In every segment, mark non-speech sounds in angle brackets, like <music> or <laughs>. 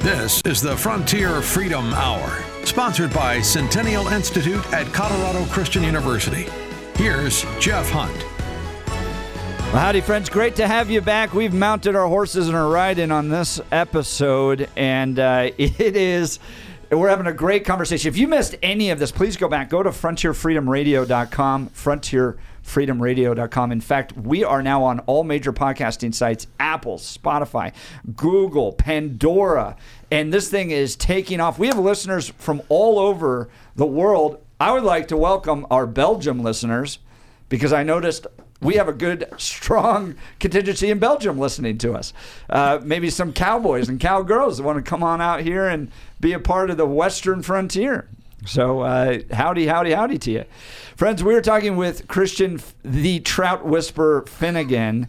This is the Frontier Freedom Hour, sponsored by Centennial Institute at Colorado Christian University. Here's Jeff Hunt. Well, howdy, friends. Great to have you back. We've mounted our horses and are riding on this episode, and uh, <laughs> it is. We're having a great conversation. If you missed any of this, please go back. Go to frontierfreedomradio.com, frontierfreedomradio.com. In fact, we are now on all major podcasting sites Apple, Spotify, Google, Pandora, and this thing is taking off. We have listeners from all over the world. I would like to welcome our Belgium listeners because I noticed we have a good, strong contingency in Belgium listening to us. Uh, maybe some cowboys and cowgirls that want to come on out here and be a part of the Western frontier. So, uh, howdy, howdy, howdy to you. Friends, we are talking with Christian, the Trout Whisperer Finnigan.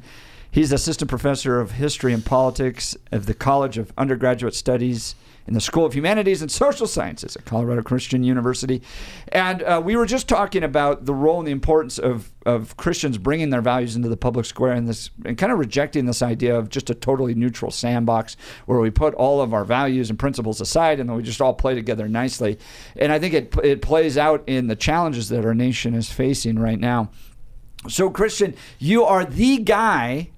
He's assistant professor of history and politics of the College of Undergraduate Studies in the School of Humanities and Social Sciences at Colorado Christian University. And uh, we were just talking about the role and the importance of, of Christians bringing their values into the public square and this and kind of rejecting this idea of just a totally neutral sandbox where we put all of our values and principles aside and then we just all play together nicely. And I think it, it plays out in the challenges that our nation is facing right now. So, Christian, you are the guy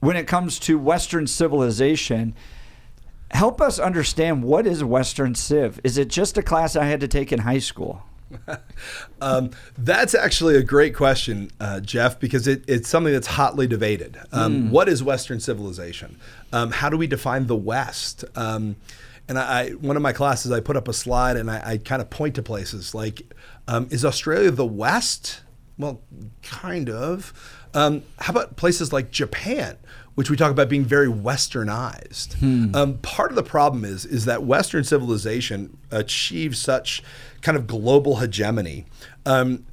when it comes to Western civilization help us understand what is Western Civ. Is it just a class I had to take in high school? <laughs> um, that's actually a great question, uh, Jeff, because it, it's something that's hotly debated. Um, mm. What is Western civilization? Um, how do we define the West? Um, and I, one of my classes, I put up a slide and I, I kind of point to places like, um, is Australia the West? Well, kind of. Um, how about places like Japan? which we talk about being very westernized. Hmm. Um, part of the problem is is that Western civilization achieves such kind of global hegemony. Um,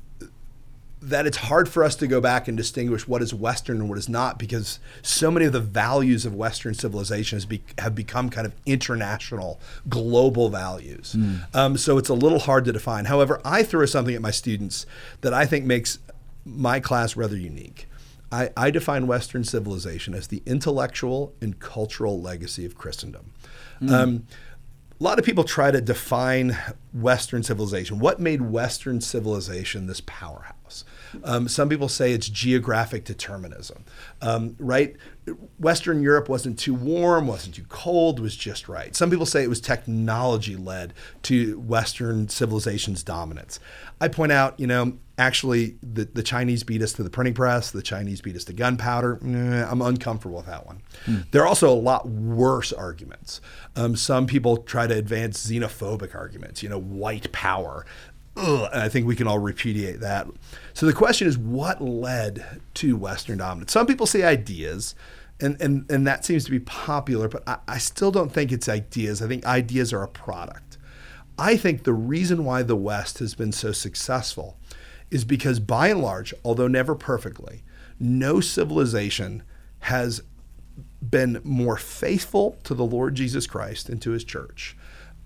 that it's hard for us to go back and distinguish what is Western and what is not because so many of the values of Western civilization be, have become kind of international, global values. Mm. Um, so it's a little hard to define. However, I throw something at my students that I think makes my class rather unique. I, I define Western civilization as the intellectual and cultural legacy of Christendom. Mm. Um, a lot of people try to define Western civilization. What made Western civilization this powerhouse? Um, some people say it's geographic determinism, um, right? Western Europe wasn't too warm, wasn't too cold, was just right. Some people say it was technology led to Western civilization's dominance. I point out, you know, actually the, the Chinese beat us to the printing press, the Chinese beat us to gunpowder. I'm uncomfortable with that one. Hmm. There are also a lot worse arguments. Um, some people try to advance xenophobic arguments, you know, white power. Ugh, and I think we can all repudiate that. So the question is, what led to Western dominance? Some people say ideas, and and and that seems to be popular, but I, I still don't think it's ideas. I think ideas are a product. I think the reason why the West has been so successful is because by and large, although never perfectly, no civilization has been more faithful to the Lord Jesus Christ and to his church.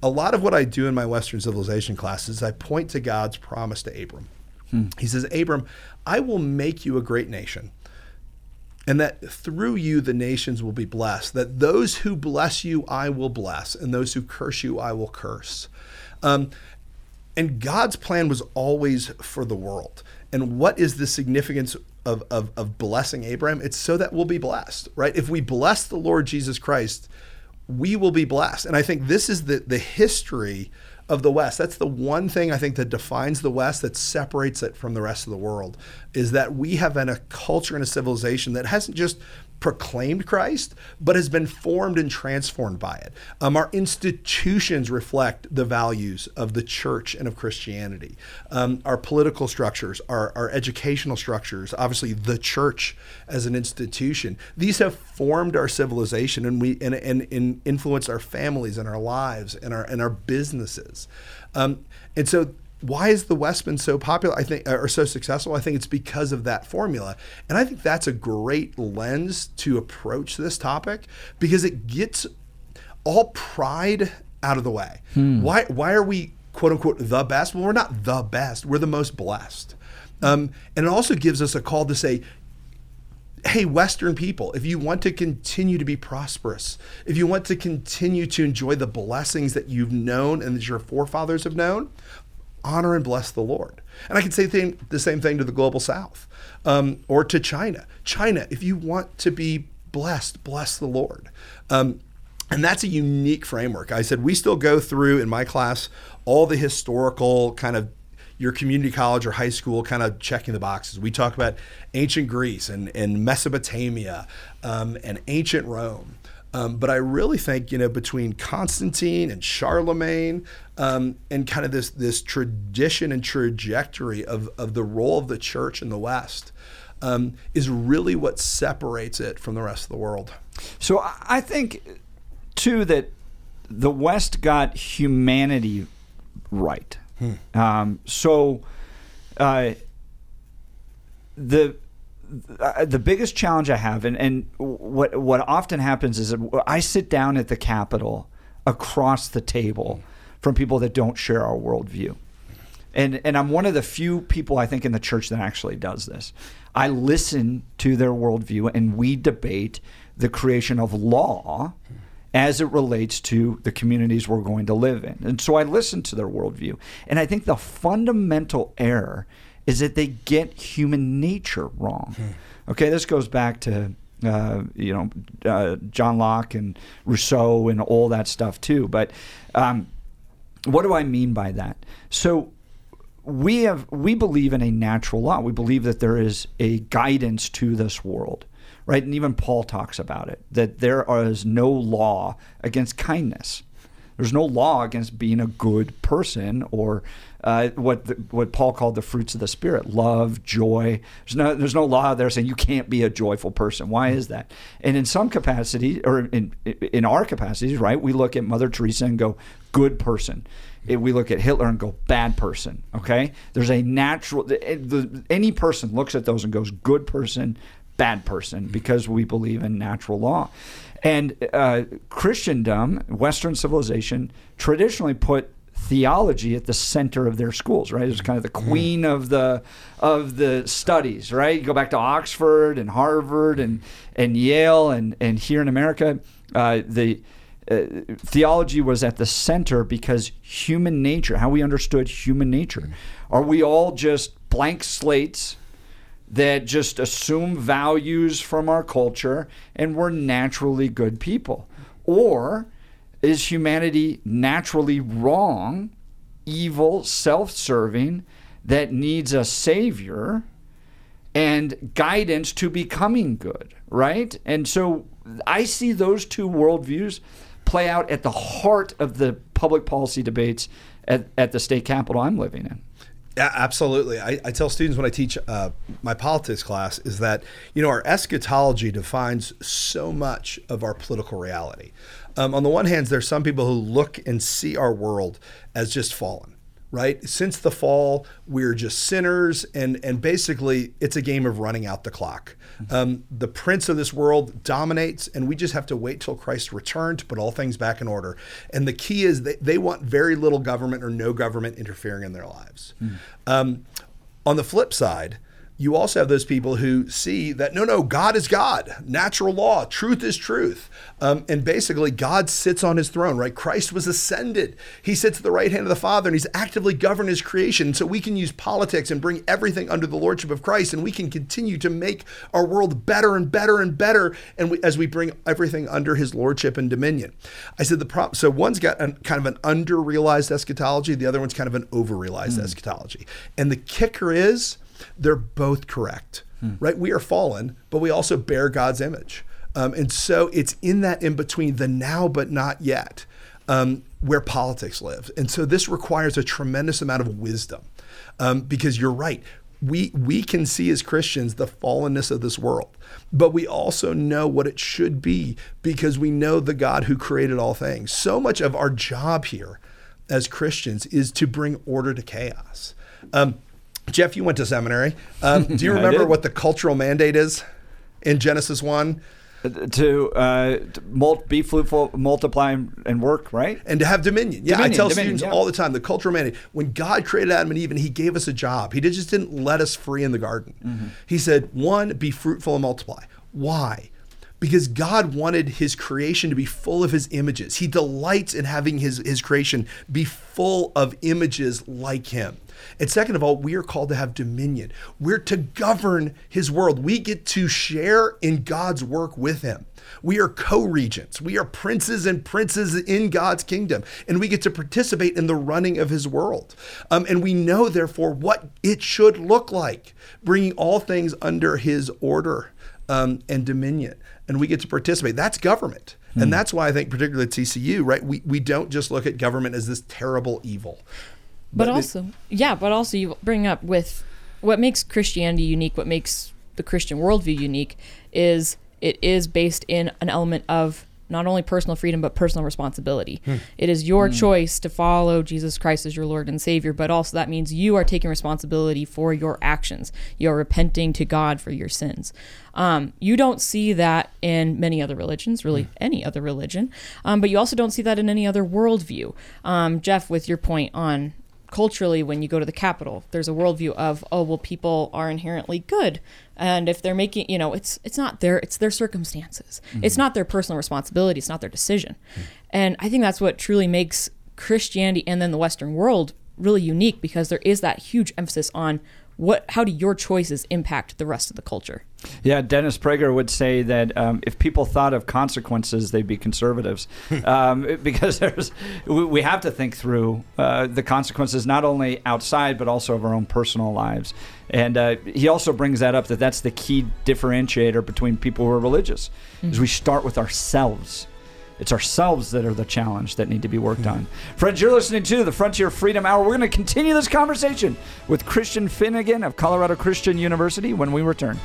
A lot of what I do in my Western civilization classes, I point to God's promise to Abram. Hmm. He says, Abram, I will make you a great nation, and that through you the nations will be blessed. That those who bless you, I will bless, and those who curse you, I will curse. Um, and God's plan was always for the world. And what is the significance of, of, of blessing Abraham? It's so that we'll be blessed, right? If we bless the Lord Jesus Christ, we will be blessed. And I think this is the, the history of the West. That's the one thing I think that defines the West, that separates it from the rest of the world, is that we have been a culture and a civilization that hasn't just proclaimed Christ, but has been formed and transformed by it. Um, our institutions reflect the values of the church and of Christianity. Um, our political structures, our, our educational structures, obviously the church as an institution, these have formed our civilization and we and, and, and influenced our families and our lives and our and our businesses. Um, and so why is the West been so popular? I think, or so successful? I think it's because of that formula, and I think that's a great lens to approach this topic because it gets all pride out of the way. Hmm. Why? Why are we quote unquote the best? Well, we're not the best. We're the most blessed, um, and it also gives us a call to say, hey, Western people, if you want to continue to be prosperous, if you want to continue to enjoy the blessings that you've known and that your forefathers have known, honor and bless the Lord. And I can say the, same thing to the global south um, or to China. China, if you want to be blessed, bless the Lord. Um, and that's a unique framework. I said we still go through in my class all the historical kind of your community college or high school kind of checking the boxes. We talk about ancient Greece and, and Mesopotamia um, and ancient Rome. Um, but I really think you know between Constantine and Charlemagne um, and kind of this this tradition and trajectory of of the role of the church in the West um, is really what separates it from the rest of the world. So I think too that the West got humanity right. Hmm. Um, so uh, the the biggest challenge I have, and, and what what often happens is I sit down at the Capitol across the table from people that don't share our worldview. And, and I'm one of the few people I think in the church that actually does this. I listen to their worldview and we debate the creation of law as it relates to the communities we're going to live in. And so I listen to their worldview. And I think the fundamental error is that they get human nature wrong. Hmm. Okay, this goes back to uh, you know uh, John Locke and Rousseau and all that stuff too. But um, what do I mean by that? So we have we believe in a natural law. We believe that there is a guidance to this world right? And even Paul talks about it that there is no law against kindness. There's no law against being a good person or uh, what the, what Paul called the fruits of the spirit: love, joy. There's no there's no law there saying you can't be a joyful person. Why is that? And in some capacity, or in in our capacities, right? We look at Mother Teresa and go, good person. We look at Hitler and go, bad person. Okay, there's a natural. Any person looks at those and goes, good person, bad person because we believe in natural law. And uh, Christendom, Western civilization, traditionally put theology at the center of their schools, right? It's kind of the mm-hmm. queen of the of the studies, right? You go back to Oxford and Harvard and and Yale and and here in America, uh, the uh, theology was at the center because human nature, how we understood human nature, mm-hmm. are we all just blank slates? That just assume values from our culture and we're naturally good people? Or is humanity naturally wrong, evil, self serving, that needs a savior and guidance to becoming good, right? And so I see those two worldviews play out at the heart of the public policy debates at, at the state capitol I'm living in. Yeah, absolutely. I, I, tell students when I teach uh, my politics class is that you know our eschatology defines so much of our political reality. Um, on the one hand, there's some people who look and see our world as just fallen, right? Since the fall, we're just sinners, and and basically it's a game of running out the clock. Um, the prince of this world dominates, and we just have to wait till Christ return to put all things back in order. And the key is they, they want very little government or no government interfering in their lives. Mm. Um, on the flip side, you also have those people who see that no, no, God is God, natural law, truth is truth. Um, and basically, God sits on his throne, right? Christ was ascended. He sits at the right hand of the Father and he's actively governed his creation. So we can use politics and bring everything under the lordship of Christ and we can continue to make our world better and better and better and we, as we bring everything under his lordship and dominion. I said the problem, so one's got an, kind of an under realized eschatology, the other one's kind of an over realized mm. eschatology. And the kicker is, they're both correct, hmm. right? We are fallen, but we also bear God's image. Um, and so it's in that in between, the now but not yet, um, where politics lives. And so this requires a tremendous amount of wisdom um, because you're right. We, we can see as Christians the fallenness of this world, but we also know what it should be because we know the God who created all things. So much of our job here as Christians is to bring order to chaos. Um, Jeff, you went to seminary. Um, do you <laughs> remember what the cultural mandate is in Genesis 1? to, uh, to mul- be fruitful, multiply, and work, right? and to have dominion. Yeah, I tell dominion, students yeah. all the time the cultural mandate. When God created Adam and Eve and He gave us a job, He just didn't let us free in the garden. Mm-hmm. He said, one, be fruitful and multiply. Why? Because God wanted His creation to be full of His images. He delights in having His, his creation be full of images like Him. And second of all, we are called to have dominion. We're to govern His world. We get to share in God's work with Him. We are co regents. We are princes and princes in God's kingdom, and we get to participate in the running of his world. Um, and we know, therefore, what it should look like, bringing all things under his order um, and dominion. And we get to participate. That's government. And that's why I think, particularly at CCU, right, we, we don't just look at government as this terrible evil. But it- also, yeah, but also you bring up with what makes Christianity unique, what makes the Christian worldview unique is it is based in an element of not only personal freedom but personal responsibility. It is your choice to follow Jesus Christ as your Lord and Savior, but also that means you are taking responsibility for your actions. You are repenting to God for your sins. Um, you don't see that in many other religions, really any other religion, um, but you also don't see that in any other worldview. Um, Jeff, with your point on culturally when you go to the capital there's a worldview of oh well people are inherently good. And if they're making you know it's it's not their it's their circumstances. Mm-hmm. It's not their personal responsibility. It's not their decision. Mm-hmm. And i think that's what truly makes christianity and then the western world really unique because there is that huge emphasis on what how do your choices impact the rest of the culture Yeah, Dennis Prager would say that um, if people thought of consequences, they'd be conservatives, <laughs> um, because there's we, we have to think through uh, the consequences not only outside but also of our own personal lives. And uh, he also brings that up that that's the key differentiator between people who are religious, is we start with ourselves. It's ourselves that are the challenge that need to be worked on. Friends, you're listening to the Frontier Freedom Hour. We're going to continue this conversation with Christian Finnigan of Colorado Christian University when we return.